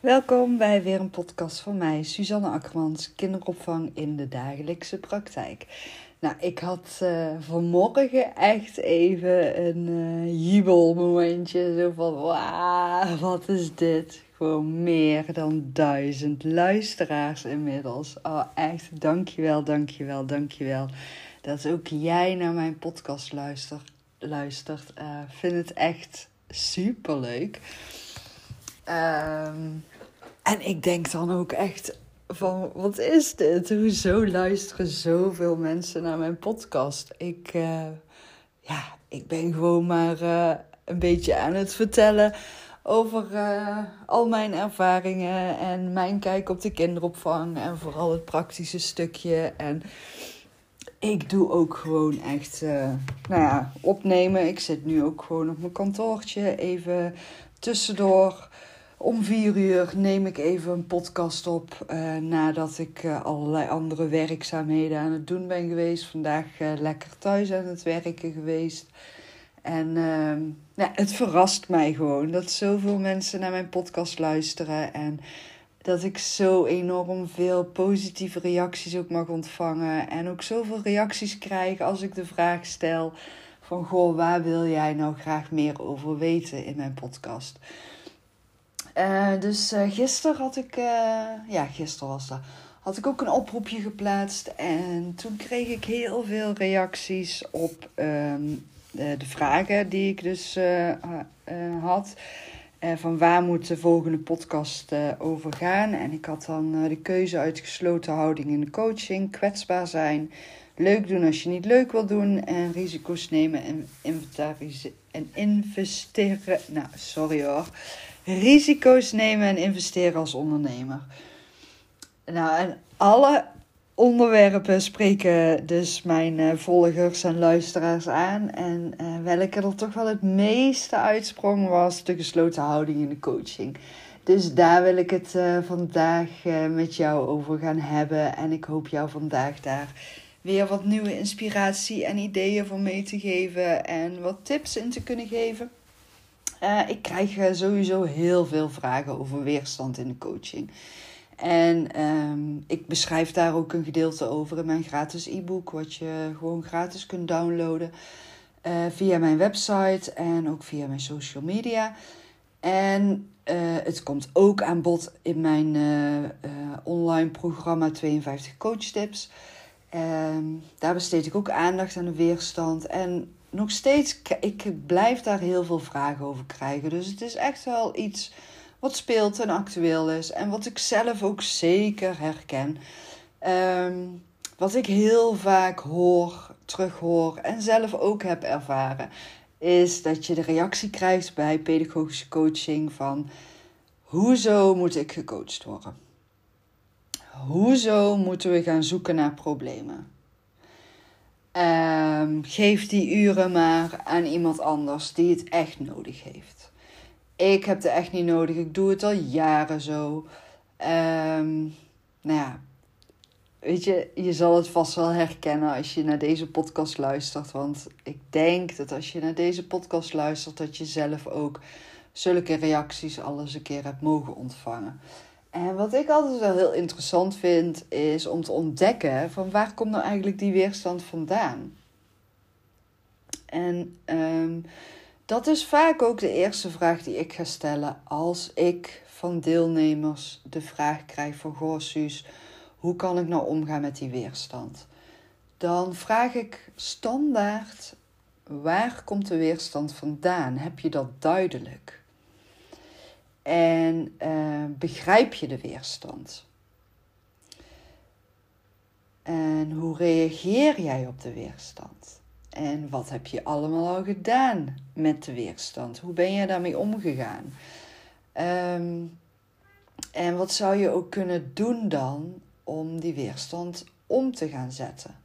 Welkom bij weer een podcast van mij, Suzanne Akkermans, kinderopvang in de dagelijkse praktijk. Nou, ik had uh, vanmorgen echt even een uh, jubelmomentje. Zo van, wat is dit? Gewoon meer dan duizend luisteraars inmiddels. Oh, echt, dankjewel, dankjewel, dankjewel. Dat ook jij naar mijn podcast luistert. luistert. Uh, vind het echt super leuk. Um, en ik denk dan ook echt van, wat is dit? Hoezo luisteren zoveel mensen naar mijn podcast? Ik, uh, ja, ik ben gewoon maar uh, een beetje aan het vertellen over uh, al mijn ervaringen en mijn kijk op de kinderopvang en vooral het praktische stukje. En ik doe ook gewoon echt, nou ja, opnemen. Ik zit nu ook gewoon op mijn kantoortje even tussendoor om vier uur neem ik even een podcast op uh, nadat ik uh, allerlei andere werkzaamheden aan het doen ben geweest. Vandaag uh, lekker thuis aan het werken geweest. En ehm, ja, het verrast mij gewoon dat zoveel mensen naar mijn podcast luisteren. En dat ik zo enorm veel positieve reacties ook mag ontvangen. En ook zoveel reacties krijg als ik de vraag stel van... Goh, waar wil jij nou graag meer over weten in mijn podcast? Uh, dus uh, gisteren had ik, uh, ja, gisteren was dat, had ik ook een oproepje geplaatst. En toen kreeg ik heel veel reacties op um, de, de, vragen die ik dus had. van waar moet de volgende podcast over gaan? En ik had dan de keuze uit gesloten houding in de coaching, kwetsbaar zijn, leuk doen als je niet leuk wil doen en risico's nemen en, en investeren. Nou, sorry hoor risico's nemen en investeren als ondernemer. Nou, en alle onderwerpen spreken dus mijn uh, volgers en luisteraars aan. En uh, welke er toch wel het meeste uitsprong was de gesloten houding in de coaching. Dus daar wil ik het uh, vandaag met jou over gaan hebben. En ik hoop jou vandaag daar weer wat nieuwe inspiratie en ideeën voor mee te geven. En wat tips in te kunnen geven. Uh, ik krijg uh, sowieso heel veel vragen over weerstand in de coaching. En um, ik beschrijf daar ook een gedeelte over in mijn gratis e-book, wat je gewoon gratis kunt downloaden uh, via mijn website en ook via mijn social media. En het komt ook aan bod in mijn online programma 52 Coach Tips. Ehm, daar besteed ik ook aandacht aan de weerstand. En nog steeds, ik blijf daar heel veel vragen over krijgen. Dus het is echt wel iets wat speelt en actueel is. En wat ik zelf ook zeker herken. Um, wat ik heel vaak hoor, terughoor en zelf ook heb ervaren. Is dat je de reactie krijgt bij pedagogische coaching van... Hoezo moet ik gecoacht worden? Hoezo moeten we gaan zoeken naar problemen? Um, geef die uren maar aan iemand anders die het echt nodig heeft. Ik heb het echt niet nodig. Ik doe het al jaren zo. Um, nou ja, weet je, je zal het vast wel herkennen als je naar deze podcast luistert. Want ik denk dat als je naar deze podcast luistert, dat je zelf ook zulke reacties al eens een keer hebt mogen ontvangen. En wat ik altijd wel heel interessant vind, is om te ontdekken van waar komt nou eigenlijk die weerstand vandaan? En um, dat is vaak ook de eerste vraag die ik ga stellen als ik van deelnemers de vraag krijg van Goh Suus, hoe kan ik nou omgaan met die weerstand? Dan vraag ik standaard, waar komt de weerstand vandaan? Heb je dat duidelijk? En uh, begrijp je de weerstand? En hoe reageer jij op de weerstand? En wat heb je allemaal al gedaan met de weerstand? Hoe ben je daarmee omgegaan? Um, en wat zou je ook kunnen doen dan om die weerstand om te gaan zetten?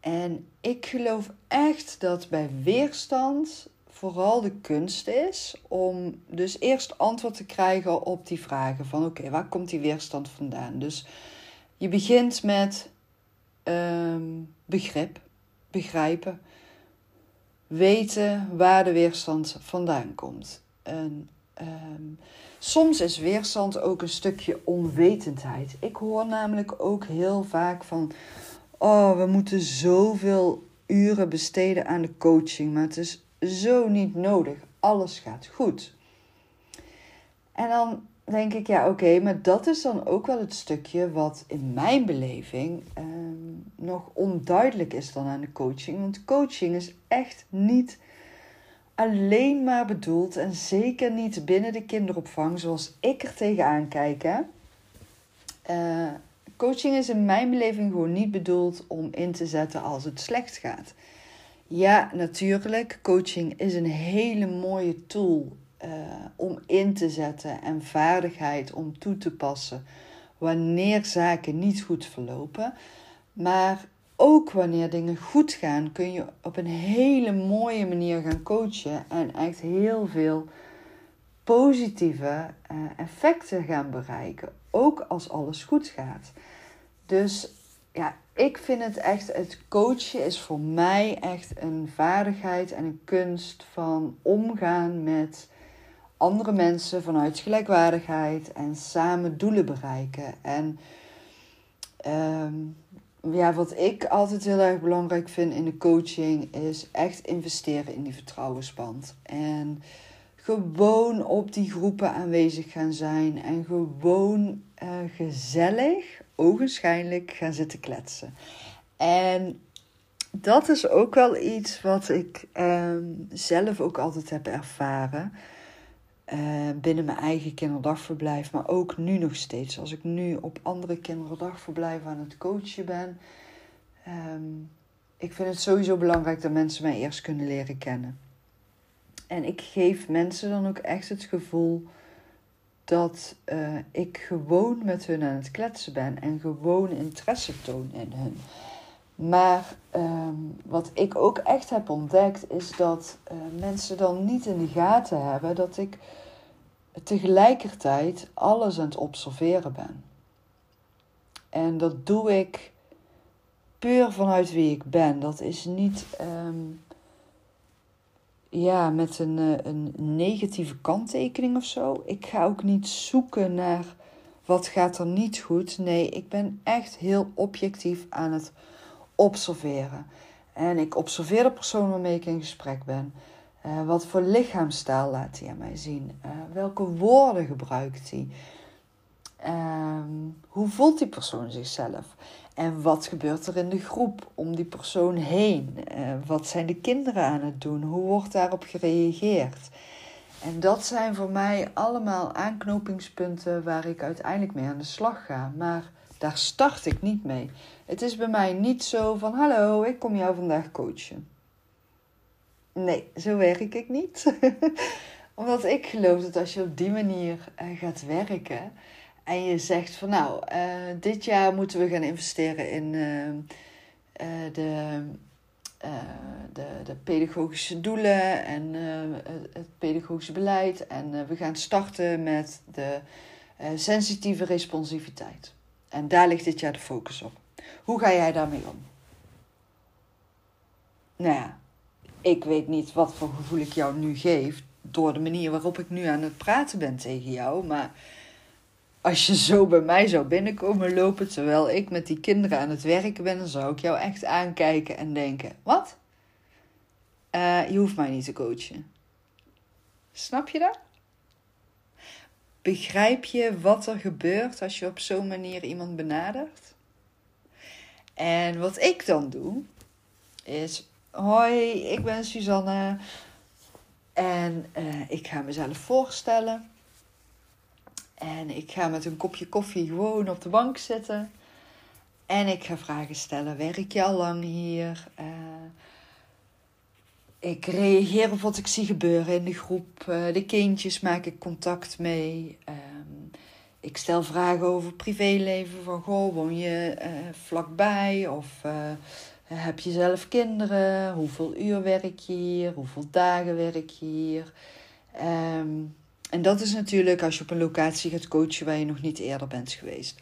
En ik geloof echt dat bij weerstand vooral de kunst is om dus eerst antwoord te krijgen op die vragen van oké, waar komt die weerstand vandaan? Dus je begint met um, begrip, begrijpen, weten waar de weerstand vandaan komt. En ehm, soms is weerstand ook een stukje onwetendheid. Ik hoor namelijk ook heel vaak van: oh, we moeten zoveel uren besteden aan de coaching, maar het is zo niet nodig. Alles gaat goed. En dan denk ik, ja, oké, maar dat is dan ook wel het stukje wat in mijn beleving ehm, nog onduidelijk is dan aan de coaching. Want coaching is echt niet alleen maar bedoeld en zeker niet binnen de kinderopvang zoals ik er tegenaan kijk. Hè? Uh, coaching is in mijn beleving gewoon niet bedoeld om in te zetten als het slecht gaat. Ja, natuurlijk, coaching is een hele mooie tool uh, om in te zetten en vaardigheid om toe te passen wanneer zaken niet goed verlopen. Maar ook wanneer dingen goed gaan, kun je op een hele mooie manier gaan coachen en echt heel veel positieve uh, effecten gaan bereiken. Ook als alles goed gaat. Dus ja, ik vind het echt, het coachen is voor mij echt een vaardigheid en een kunst van omgaan met andere mensen vanuit gelijkwaardigheid en samen doelen bereiken. En ehm, ja, wat ik altijd heel erg belangrijk vind in de coaching is echt investeren in die vertrouwensband. En gewoon op die groepen aanwezig gaan zijn en gewoon uh, gezellig, ogenschijnlijk gaan zitten kletsen. En dat is ook wel iets wat ik ehm, zelf ook altijd heb ervaren. Uh, binnen mijn eigen kinderdagverblijf, maar ook nu nog steeds. Als ik nu op andere kinderdagverblijven aan het coachen ben. Um, ik vind het sowieso belangrijk dat mensen mij eerst kunnen leren kennen. En ik geef mensen dan ook echt het gevoel dat uh, ik gewoon met hun aan het kletsen ben en gewoon interesse toon in hun. Maar um, wat ik ook echt heb ontdekt is dat uh, mensen dan niet in de gaten hebben dat ik tegelijkertijd alles aan het observeren ben. En dat doe ik puur vanuit wie ik ben. Dat is niet um, ja, met een, eh, een negatieve kanttekening of zo. Ik ga ook niet zoeken naar wat gaat er niet goed. Nee, ik ben echt heel objectief aan het observeren. En ik observeer de persoon waarmee ik in gesprek ben. Uh, wat voor lichaamstaal laat hij aan mij zien? Uh, welke woorden gebruikt hij? Uh, hoe voelt die persoon zichzelf? En wat gebeurt er in de groep om die persoon heen? Uh, wat zijn de kinderen aan het doen? Hoe wordt daarop gereageerd? En dat zijn voor mij allemaal aanknopingspunten waar ik uiteindelijk mee aan de slag ga. Maar daar start ik niet mee. Het is bij mij niet zo van: hallo, ik kom jou vandaag coachen. Nee, zo werk ik niet. Omdat ik geloof dat als je op die manier uh, gaat werken en je zegt van nou, uh, dit jaar moeten we gaan investeren in uh, de, de, de pedagogische doelen en het pedagogische beleid. En we gaan starten met de sensitieve responsiviteit. En daar ligt dit jaar de focus op. Hoe ga jij daarmee om? Nou ja, ik weet niet wat voor gevoel ik jou nu geef door de manier waarop ik nu aan het praten ben tegen jou. Maar als je zo bij mij zou binnenkomen lopen terwijl ik met die kinderen aan het werken ben, dan zou ik jou echt aankijken en denken: wat? Uh, je hoeft mij niet te coachen. Snap je dat? Begrijp je wat er gebeurt als je op zo'n manier iemand benadert? En wat ik dan doe, is Hoi, ik ben Suzanne en uh, ik ga mezelf voorstellen. En ik ga met een kopje koffie gewoon op de bank zitten. En ik ga vragen stellen. Werk je al lang hier? Uh, ik reageer op wat ik zie gebeuren in de groep. Uh, de kindjes maak ik contact mee. Um, ik stel vragen over privéleven. Van, goh, woon je vlakbij? Of heb je zelf kinderen? Hoeveel uur werk je hier? Hoeveel dagen werk je hier? Um, en dat is natuurlijk als je op een locatie gaat coachen waar je nog niet eerder bent geweest.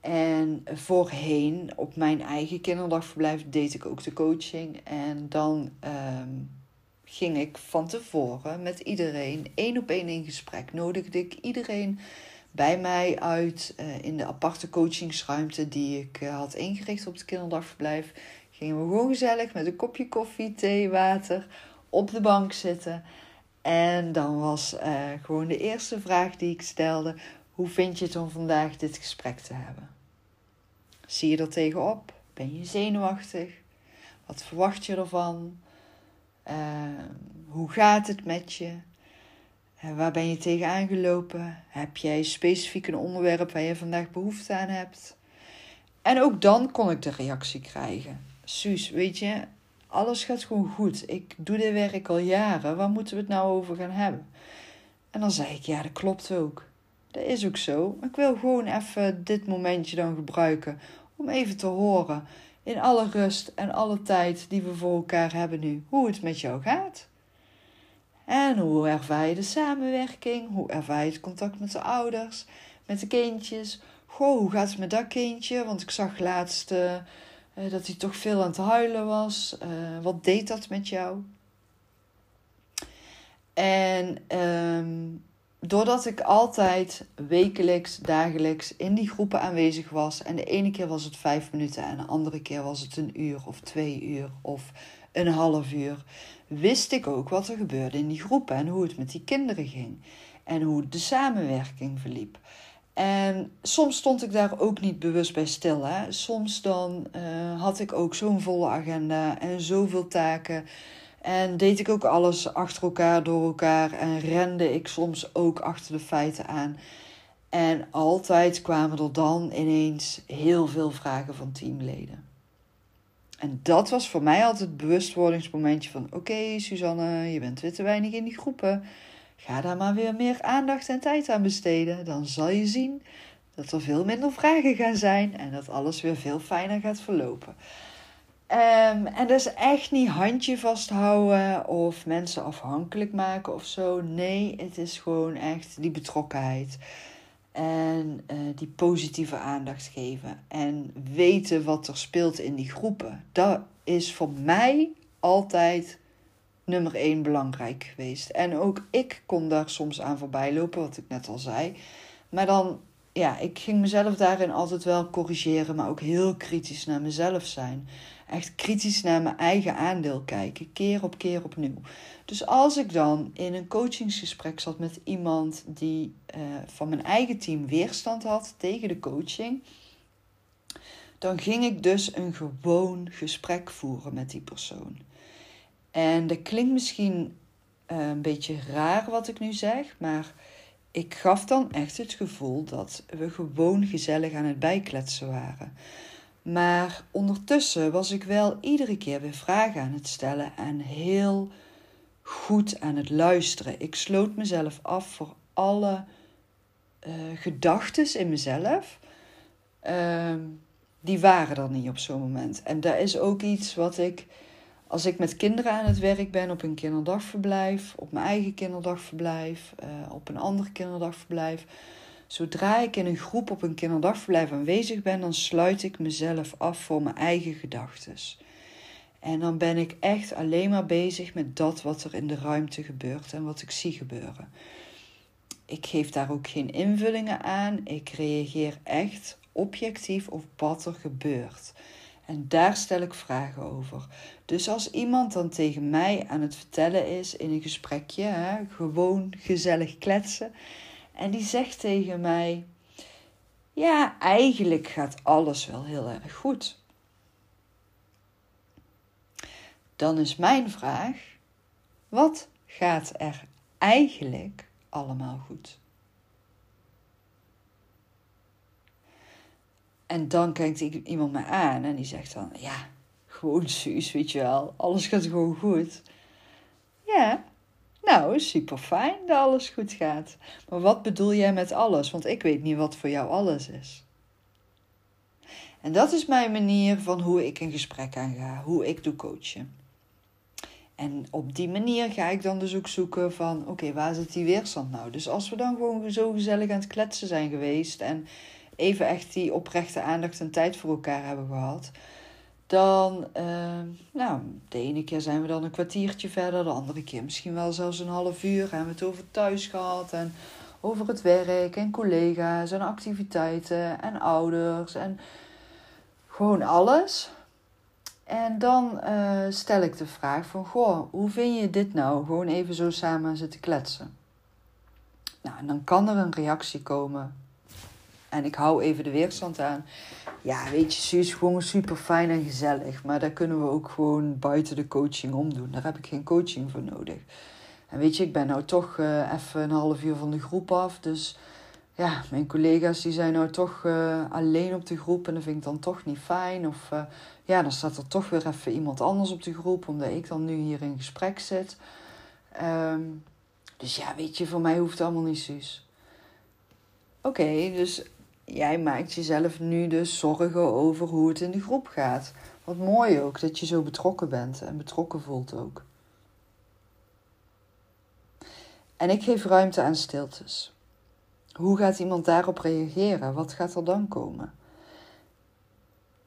En voorheen, op mijn eigen kinderdagverblijf, deed ik ook de coaching. En dan um, ging ik van tevoren met iedereen één op één in gesprek. Nodigde ik iedereen bij mij uit uh, in de aparte coachingsruimte die ik uh, had ingericht op het kinderdagverblijf. Gingen we gewoon gezellig met een kopje koffie, thee, water op de bank zitten. En dan was uh, gewoon de eerste vraag die ik stelde: hoe vind je het om vandaag dit gesprek te hebben? Zie je er tegenop? Ben je zenuwachtig? Wat verwacht je ervan? Uh, hoe gaat het met je? Uh, waar ben je tegenaan gelopen? Heb jij specifiek een onderwerp waar je vandaag behoefte aan hebt? En ook dan kon ik de reactie krijgen. Suus, weet je, alles gaat gewoon goed. Ik doe dit werk al jaren. Waar moeten we het nou over gaan hebben? En dan zei ik, ja, dat klopt ook. Dat is ook zo. Maar ik wil gewoon even dit momentje dan gebruiken om even te horen in alle rust en alle tijd die we voor elkaar hebben nu, hoe het met jou gaat. En hoe ervaar je de samenwerking? Hoe ervaar je het contact met de ouders, met de kindjes? Goh, hoe gaat het met dat kindje? Want ik zag laatst uh, dat hij toch veel aan het huilen was. Uh, wat deed dat met jou? En um, doordat ik altijd wekelijks, dagelijks in die groepen aanwezig was. En de ene keer was het vijf minuten en de andere keer was het een uur of twee uur of een half uur. Wist ik ook wat er gebeurde in die groepen en hoe het met die kinderen ging. En hoe de samenwerking verliep. En soms stond ik daar ook niet bewust bij stil. Hè? Soms dan uh, had ik ook zo'n volle agenda en zoveel taken. En deed ik ook alles achter elkaar, door elkaar. En rende ik soms ook achter de feiten aan. En altijd kwamen er dan ineens heel veel vragen van teamleden. En dat was voor mij altijd het bewustwordingsmomentje van... Oké, Suzanne, je bent weer te weinig in die groepen. Ga daar maar weer meer aandacht en tijd aan besteden. Dan zal je zien dat er veel minder vragen gaan zijn... en dat alles weer veel fijner gaat verlopen. Um, en dat is echt niet handje vasthouden of mensen afhankelijk maken of zo. Nee, het is gewoon echt die betrokkenheid. En uh, die positieve aandacht geven. En weten wat er speelt in die groepen. Dat is voor mij altijd nummer één belangrijk geweest. En ook ik kon daar soms aan voorbij lopen, wat ik net al zei. Maar dan, ja, ik ging mezelf daarin altijd wel corrigeren, maar ook heel kritisch naar mezelf zijn echt kritisch naar mijn eigen aandeel kijken, keer op keer opnieuw. Dus als ik dan in een coachingsgesprek zat met iemand die uh, van mijn eigen team weerstand had tegen de coaching, dan ging ik dus een gewoon gesprek voeren met die persoon. En dat klinkt misschien uh, een beetje raar wat ik nu zeg, maar ik gaf dan echt het gevoel dat we gewoon gezellig aan het bijkletsen waren. Maar ondertussen was ik wel iedere keer weer vragen aan het stellen en heel goed aan het luisteren. Ik sloot mezelf af voor alle uh, gedachten in mezelf. Uh, die waren er niet op zo'n moment. En dat is ook iets wat ik, als ik met kinderen aan het werk ben op een kinderdagverblijf, op mijn eigen kinderdagverblijf, uh, op een ander kinderdagverblijf Zodra ik in een groep op een kinderdagverblijf aanwezig ben, dan sluit ik mezelf af voor mijn eigen gedachten. En dan ben ik echt alleen maar bezig met dat wat er in de ruimte gebeurt en wat ik zie gebeuren. Ik geef daar ook geen invullingen aan. Ik reageer echt objectief op wat er gebeurt. En daar stel ik vragen over. Dus als iemand dan tegen mij aan het vertellen is in een gesprekje, hè, gewoon gezellig kletsen, en die zegt tegen mij: Ja, eigenlijk gaat alles wel heel erg goed. Dan is mijn vraag: wat gaat er eigenlijk allemaal goed? En dan kijkt iemand me aan en die zegt dan: Ja, gewoon Suus, weet je wel, alles gaat gewoon goed. Ja, nou, super fijn dat alles goed gaat. Maar wat bedoel jij met alles? Want ik weet niet wat voor jou alles is. En dat is mijn manier van hoe ik een gesprek aanga, hoe ik doe coachen. En op die manier ga ik dan dus ook zoeken van, oké, waar zit die weerstand nou? Dus als we dan gewoon zo gezellig aan het kletsen zijn geweest en even echt die oprechte aandacht en tijd voor elkaar hebben gehad, Dan, uh, nou, de ene keer zijn we dan een kwartiertje verder, de andere keer misschien wel zelfs een half uur. Hebben we het over thuis gehad en over het werk en collega's en activiteiten en ouders en gewoon alles. En dan uh, stel ik de vraag van, goh, hoe vind je dit nou? Gewoon even zo samen zitten kletsen. Nou, en dan kan er een reactie komen. En ik hou even de weerstand aan. Ja, weet je, ze is gewoon super fijn en gezellig. Maar daar kunnen we ook gewoon buiten de coaching omdoen. Daar heb ik geen coaching voor nodig. En weet je, ik ben nou toch uh, even een half uur van de groep af. Dus ja, mijn collega's die zijn nou toch uh, alleen op de groep. En dat vind ik dan toch niet fijn. Of uh, ja, dan staat er toch weer even iemand anders op de groep. Omdat ik dan nu hier in gesprek zit. Um, dus ja, weet je, voor mij hoeft het allemaal niet zus. Oké, dus jij maakt jezelf nu dus zorgen over hoe het in de groep gaat. Wat mooi ook dat je zo betrokken bent en betrokken voelt ook. En ik geef ruimte aan stiltes. Hoe gaat iemand daarop reageren? Wat gaat er dan komen?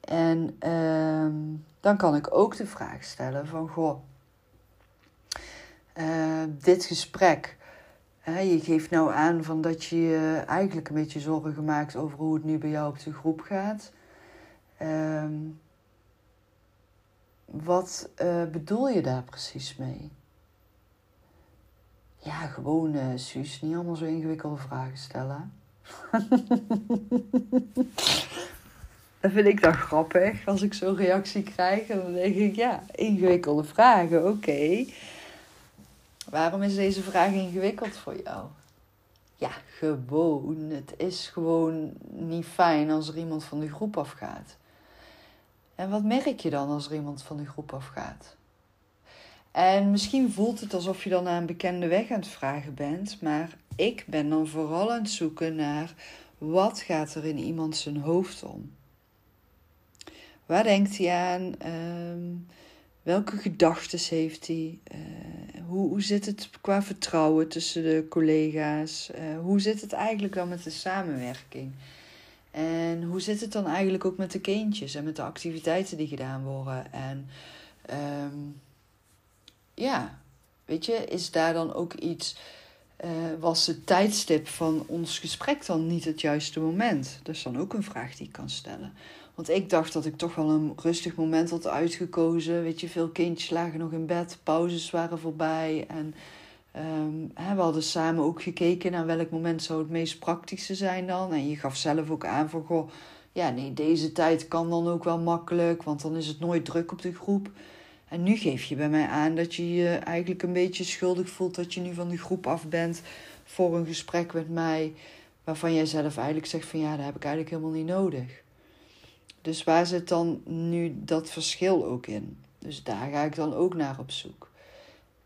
En uh, dan kan ik ook de vraag stellen van, goh, uh, dit gesprek, je geeft nou aan van dat je je eigenlijk een beetje zorgen maakt over hoe het nu bij jou op de groep gaat. Uh, wat uh, bedoel je daar precies mee? Ja, gewoon, uh, Suus, niet allemaal zo ingewikkelde vragen stellen. dat vind ik dan grappig als ik zo'n reactie krijg. En dan denk ik, ja, ingewikkelde vragen, oké. Waarom is deze vraag ingewikkeld voor jou? Ja, gewoon. Het is gewoon niet fijn als er iemand van de groep afgaat. En wat merk je dan als er iemand van de groep afgaat? En misschien voelt het alsof je dan naar een bekende weg aan het vragen bent, maar ik ben dan vooral aan het zoeken naar wat gaat er in iemand zijn hoofd om? Waar denkt hij aan? Um, welke gedachten heeft hij? Uh, hoe, hoe zit het qua vertrouwen tussen de collega's? Uh, hoe zit het eigenlijk dan met de samenwerking? En hoe zit het dan eigenlijk ook met de kindjes en met de activiteiten die gedaan worden? En um, ja, weet je, is daar dan ook iets. Uh, was het tijdstip van ons gesprek dan niet het juiste moment? Dat is dan ook een vraag die ik kan stellen. Want ik dacht dat ik toch wel een rustig moment had uitgekozen. Weet je, veel kindjes lagen nog in bed, pauzes waren voorbij. En um, hè, we hadden samen ook gekeken naar welk moment zou het meest praktische zijn dan. En je gaf zelf ook aan van, goh, ja, nee, deze tijd kan dan ook wel makkelijk, want dan is het nooit druk op de groep. En nu geef je bij mij aan dat je je eigenlijk een beetje schuldig voelt dat je nu van de groep af bent voor een gesprek met mij, waarvan jij zelf eigenlijk zegt van ja, dat heb ik eigenlijk helemaal niet nodig. Dus waar zit dan nu dat verschil ook in? Dus daar ga ik dan ook naar op zoek.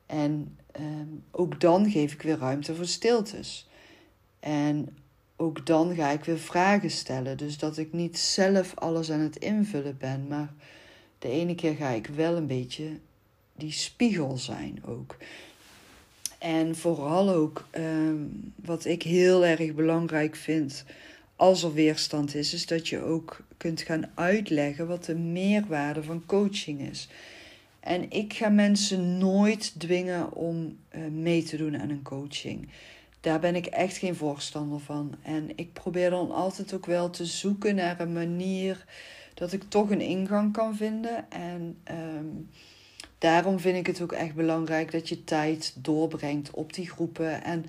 En ehm, ook dan geef ik weer ruimte voor stiltes. En ook dan ga ik weer vragen stellen. Dus dat ik niet zelf alles aan het invullen ben, maar de ene keer ga ik wel een beetje die spiegel zijn ook. En vooral ook ehm, wat ik heel erg belangrijk vind als er weerstand is, is dat je ook kunt gaan uitleggen wat de meerwaarde van coaching is. En ik ga mensen nooit dwingen om uh, mee te doen aan een coaching. Daar ben ik echt geen voorstander van. En ik probeer dan altijd ook wel te zoeken naar een manier dat ik toch een ingang kan vinden. En um, daarom vind ik het ook echt belangrijk dat je tijd doorbrengt op die groepen. En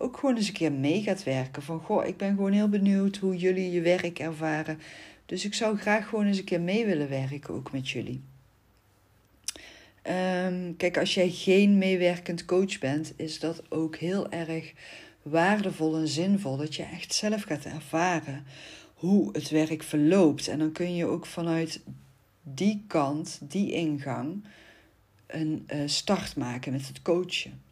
ook gewoon eens een keer mee gaat werken. Van goh, ik ben gewoon heel benieuwd hoe jullie je werk ervaren. Dus ik zou graag gewoon eens een keer mee willen werken, ook met jullie. Um, kijk, als jij geen meewerkend coach bent, is dat ook heel erg waardevol en zinvol. Dat je echt zelf gaat ervaren hoe het werk verloopt. En dan kun je ook vanuit die kant, die ingang, een uh, start maken met het coachen.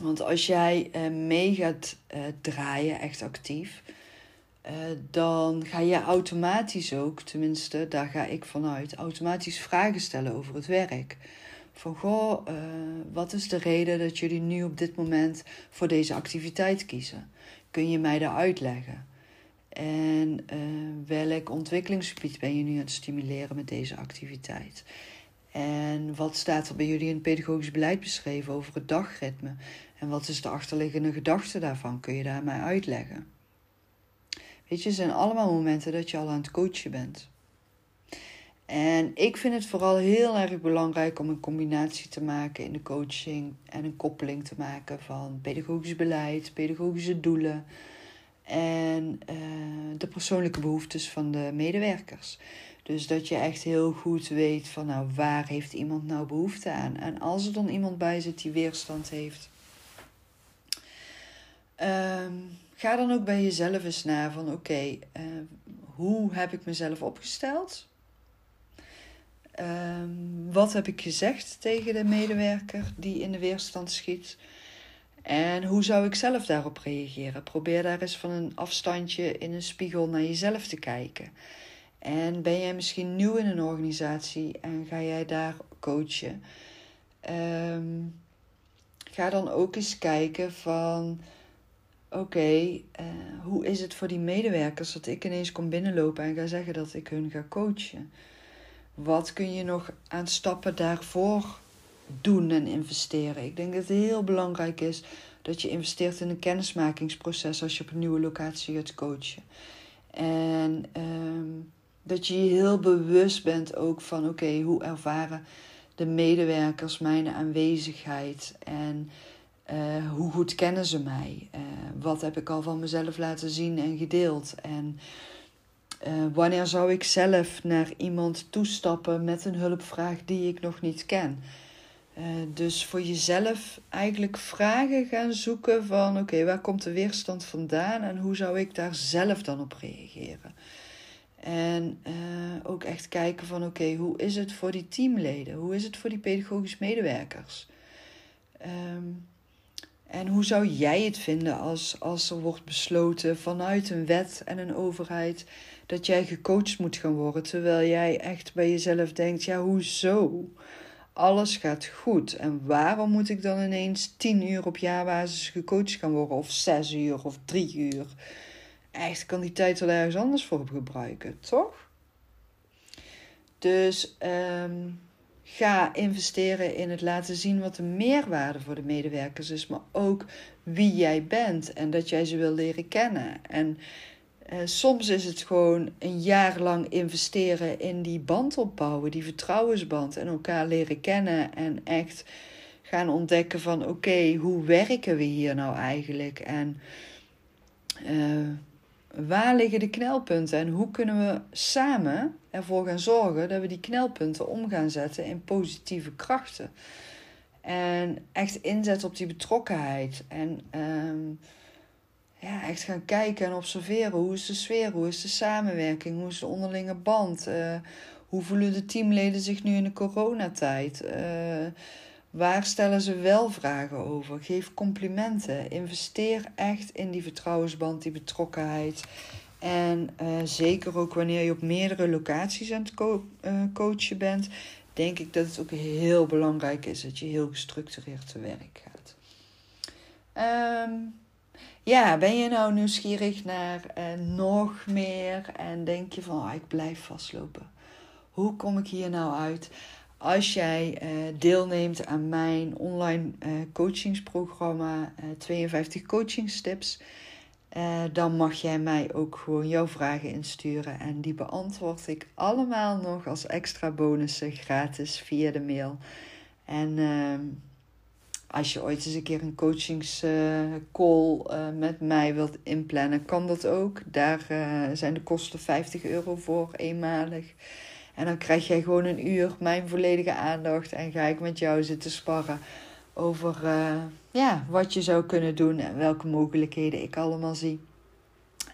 Want als jij uh, mee gaat uh, draaien, echt actief, dan ga je automatisch ook, tenminste daar ga ik vanuit, automatisch vragen stellen over het werk. Van goh, wat is de reden dat jullie nu op dit moment voor deze activiteit kiezen? Kun je mij daar uitleggen? En welk ontwikkelingsgebied ben je nu aan het stimuleren met deze activiteit? En wat staat er bij jullie in het pedagogisch beleid beschreven over het dagritme? En wat is de achterliggende gedachte daarvan? Kun je daar mij uitleggen? Weet je, het zijn allemaal momenten dat je al aan het coachen bent. En ik vind het vooral heel erg belangrijk om een combinatie te maken in de coaching en een koppeling te maken van pedagogisch beleid, pedagogische doelen en uh, de persoonlijke behoeftes van de medewerkers. Dus dat je echt heel goed weet van nou waar heeft iemand nou behoefte aan. En als er dan iemand bij zit die weerstand heeft, um, ga dan ook bij jezelf eens na van oké, uh, hoe heb ik mezelf opgesteld? Um, wat heb ik gezegd tegen de medewerker die in de weerstand schiet? En hoe zou ik zelf daarop reageren? Probeer daar eens van een afstandje in een spiegel naar jezelf te kijken. En ben jij misschien nieuw in een organisatie en ga jij daar coachen? Um, ga dan ook eens kijken van oké, uh, hoe is het voor die medewerkers dat ik ineens kom binnenlopen en ga zeggen dat ik hun ga coachen? Wat kun je nog aan stappen daarvoor doen en investeren? Ik denk dat het heel belangrijk is dat je investeert in een kennismakingsproces als je op een nieuwe locatie gaat coachen. En um, dat je je heel bewust bent ook van oké, hoe ervaren de medewerkers mijn aanwezigheid en uh, hoe goed kennen ze mij? Uh, wat heb ik al van mezelf laten zien en gedeeld? En uh, wanneer zou ik zelf naar iemand toestappen met een hulpvraag die ik nog niet ken? dus voor jezelf eigenlijk vragen gaan zoeken van oké, waar komt de weerstand vandaan en hoe zou ik daar zelf dan op reageren? En uh, ook echt kijken van oké, hoe is het voor die teamleden? Hoe is het voor die pedagogisch medewerkers? Um, en hoe zou jij het vinden als, als er wordt besloten vanuit een wet en een overheid dat jij gecoacht moet gaan worden, terwijl jij echt bij jezelf denkt: ja, hoezo? Alles gaat goed. En waarom moet ik dan ineens tien uur op jaarbasis gecoacht gaan worden, of zes uur of drie uur? Echt kan die tijd wel ergens anders voor gebruiken, toch? Dus um, ga investeren in het laten zien wat de meerwaarde voor de medewerkers is, maar ook wie jij bent en dat jij ze wil leren kennen. En eh, soms is het gewoon een jaar lang investeren in die band opbouwen, die vertrouwensband en elkaar leren kennen en echt gaan ontdekken van oké, hoe werken we hier nou eigenlijk en uh, waar liggen de knelpunten en hoe kunnen we samen ervoor gaan zorgen dat we die knelpunten om gaan zetten in positieve krachten. En echt inzetten op die betrokkenheid. En um, ja, echt gaan kijken en observeren. Hoe is de sfeer? Hoe is de samenwerking? Hoe is de onderlinge band? Uh, hoe voelen de teamleden zich nu in de coronatijd? Uh, waar stellen ze wel vragen over? Geef complimenten. Investeer echt in die vertrouwensband, die betrokkenheid. En uh, zeker ook wanneer je op meerdere locaties aan het uh, coachen bent, denk ik dat het ook heel belangrijk is dat je heel gestructureerd te werk gaat. Um, ja, ben je nou nieuwsgierig naar uh, nog meer en denk je van oh, ik blijf vastlopen? Hoe kom ik hier nou uit? Als jij deelneemt aan mijn online coachingsprogramma 52 coachingstips. Uh, dan mag jij mij ook gewoon jouw vragen insturen. En die beantwoord ik allemaal nog als extra bonussen gratis via de mail. En uh, als je ooit eens een keer een coachingscall met mij wilt inplannen, kan dat ook. Daar zijn de kosten 50 euro voor eenmalig. En dan krijg jij gewoon een uur mijn volledige aandacht en ga ik met jou zitten sparren over uh, ja, wat je zou kunnen doen en welke mogelijkheden ik allemaal zie.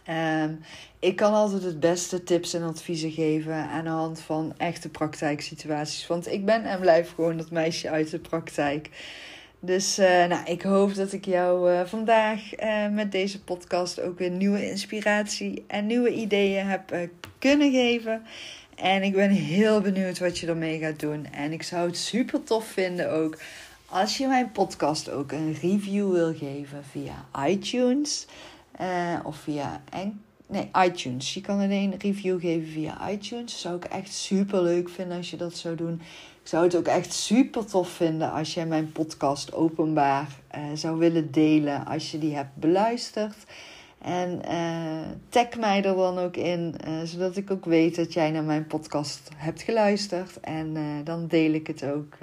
Um, ik kan altijd het beste tips en adviezen geven aan de hand van echte praktijksituaties. Want ik ben en blijf gewoon dat meisje uit de praktijk. Dus uh, nou, ik hoop dat ik jou uh, vandaag met deze podcast ook weer nieuwe inspiratie en nieuwe ideeën heb kunnen geven. En ik ben heel benieuwd wat je ermee gaat doen. En ik zou het super tof vinden ook als je mijn podcast ook een review wil geven via iTunes uh, of via Nee, iTunes. Je kan alleen een review geven via iTunes. Zou ik echt super leuk vinden als je dat zou doen. Ik zou het ook echt super tof vinden als je mijn podcast openbaar uh, zou willen delen als je die hebt beluisterd. En uh, tag mij er dan ook in, uh, zodat ik ook weet dat jij naar mijn podcast hebt geluisterd. En uh, dan deel ik het ook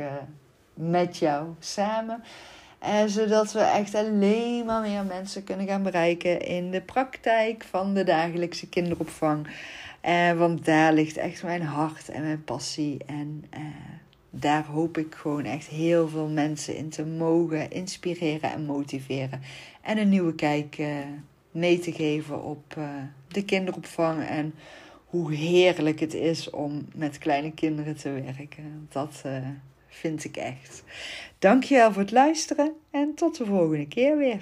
met jou samen. zodat we echt alleen maar meer mensen kunnen gaan bereiken in de praktijk van de dagelijkse kinderopvang. want daar ligt echt mijn hart en mijn passie. En daar hoop ik gewoon echt heel veel mensen in te mogen inspireren en motiveren. En een nieuwe kijk mee te geven op uh, de kinderopvang en hoe heerlijk het is om met kleine kinderen te werken. Dat uh, vind ik echt. Dankjewel voor het luisteren en tot de volgende keer weer.